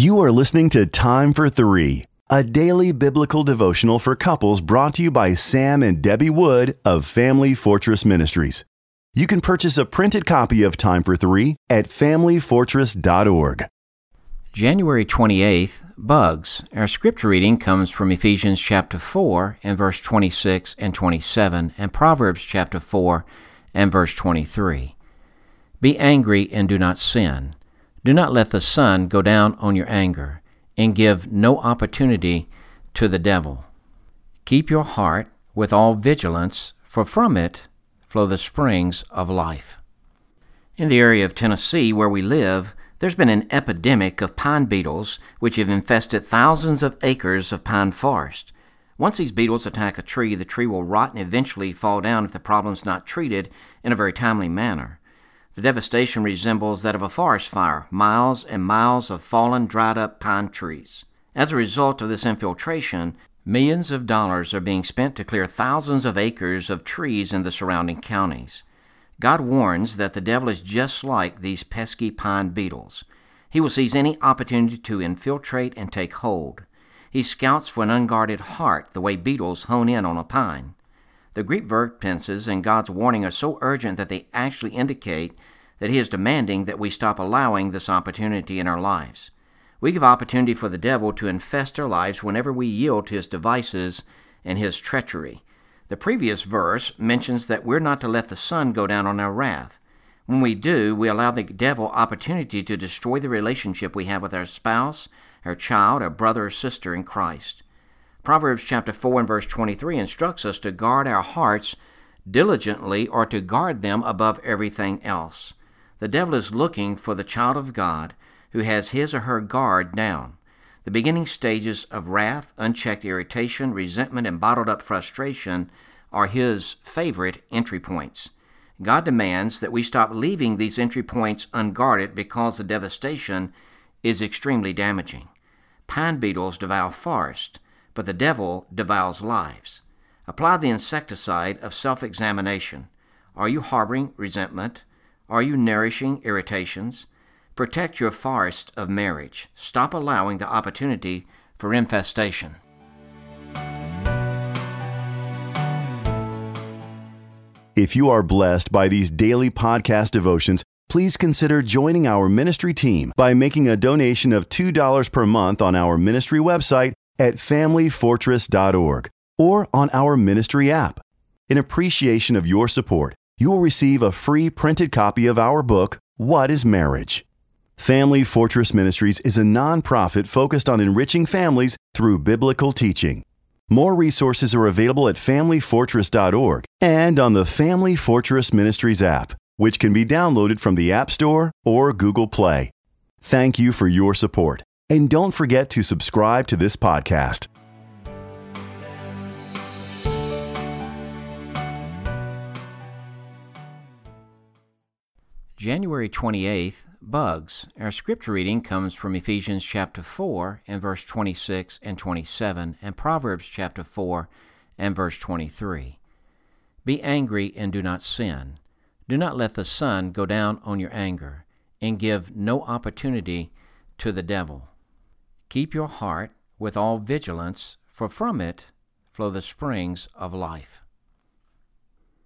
You are listening to Time for Three, a daily biblical devotional for couples brought to you by Sam and Debbie Wood of Family Fortress Ministries. You can purchase a printed copy of Time for Three at FamilyFortress.org. January 28th, Bugs. Our scripture reading comes from Ephesians chapter 4 and verse 26 and 27 and Proverbs chapter 4 and verse 23. Be angry and do not sin. Do not let the sun go down on your anger, and give no opportunity to the devil. Keep your heart with all vigilance, for from it flow the springs of life. In the area of Tennessee where we live, there's been an epidemic of pine beetles which have infested thousands of acres of pine forest. Once these beetles attack a tree, the tree will rot and eventually fall down if the problem's not treated in a very timely manner. The devastation resembles that of a forest fire, miles and miles of fallen, dried up pine trees. As a result of this infiltration, millions of dollars are being spent to clear thousands of acres of trees in the surrounding counties. God warns that the devil is just like these pesky pine beetles. He will seize any opportunity to infiltrate and take hold. He scouts for an unguarded heart the way beetles hone in on a pine. The Greek verb tenses in God's warning are so urgent that they actually indicate that He is demanding that we stop allowing this opportunity in our lives. We give opportunity for the devil to infest our lives whenever we yield to his devices and his treachery. The previous verse mentions that we're not to let the sun go down on our wrath. When we do, we allow the devil opportunity to destroy the relationship we have with our spouse, our child, our brother or sister in Christ. Proverbs chapter 4 and verse 23 instructs us to guard our hearts diligently or to guard them above everything else. The devil is looking for the child of God who has his or her guard down. The beginning stages of wrath, unchecked irritation, resentment, and bottled up frustration are his favorite entry points. God demands that we stop leaving these entry points unguarded because the devastation is extremely damaging. Pine beetles devour forests but the devil devours lives. Apply the insecticide of self examination. Are you harboring resentment? Are you nourishing irritations? Protect your forest of marriage. Stop allowing the opportunity for infestation. If you are blessed by these daily podcast devotions, please consider joining our ministry team by making a donation of $2 per month on our ministry website at FamilyFortress.org or on our ministry app. In appreciation of your support, you will receive a free printed copy of our book, What is Marriage? Family Fortress Ministries is a nonprofit focused on enriching families through biblical teaching. More resources are available at FamilyFortress.org and on the Family Fortress Ministries app, which can be downloaded from the App Store or Google Play. Thank you for your support. And don't forget to subscribe to this podcast. January 28th, Bugs. Our scripture reading comes from Ephesians chapter 4 and verse 26 and 27 and Proverbs chapter 4 and verse 23. Be angry and do not sin. Do not let the sun go down on your anger, and give no opportunity to the devil. Keep your heart with all vigilance, for from it flow the springs of life.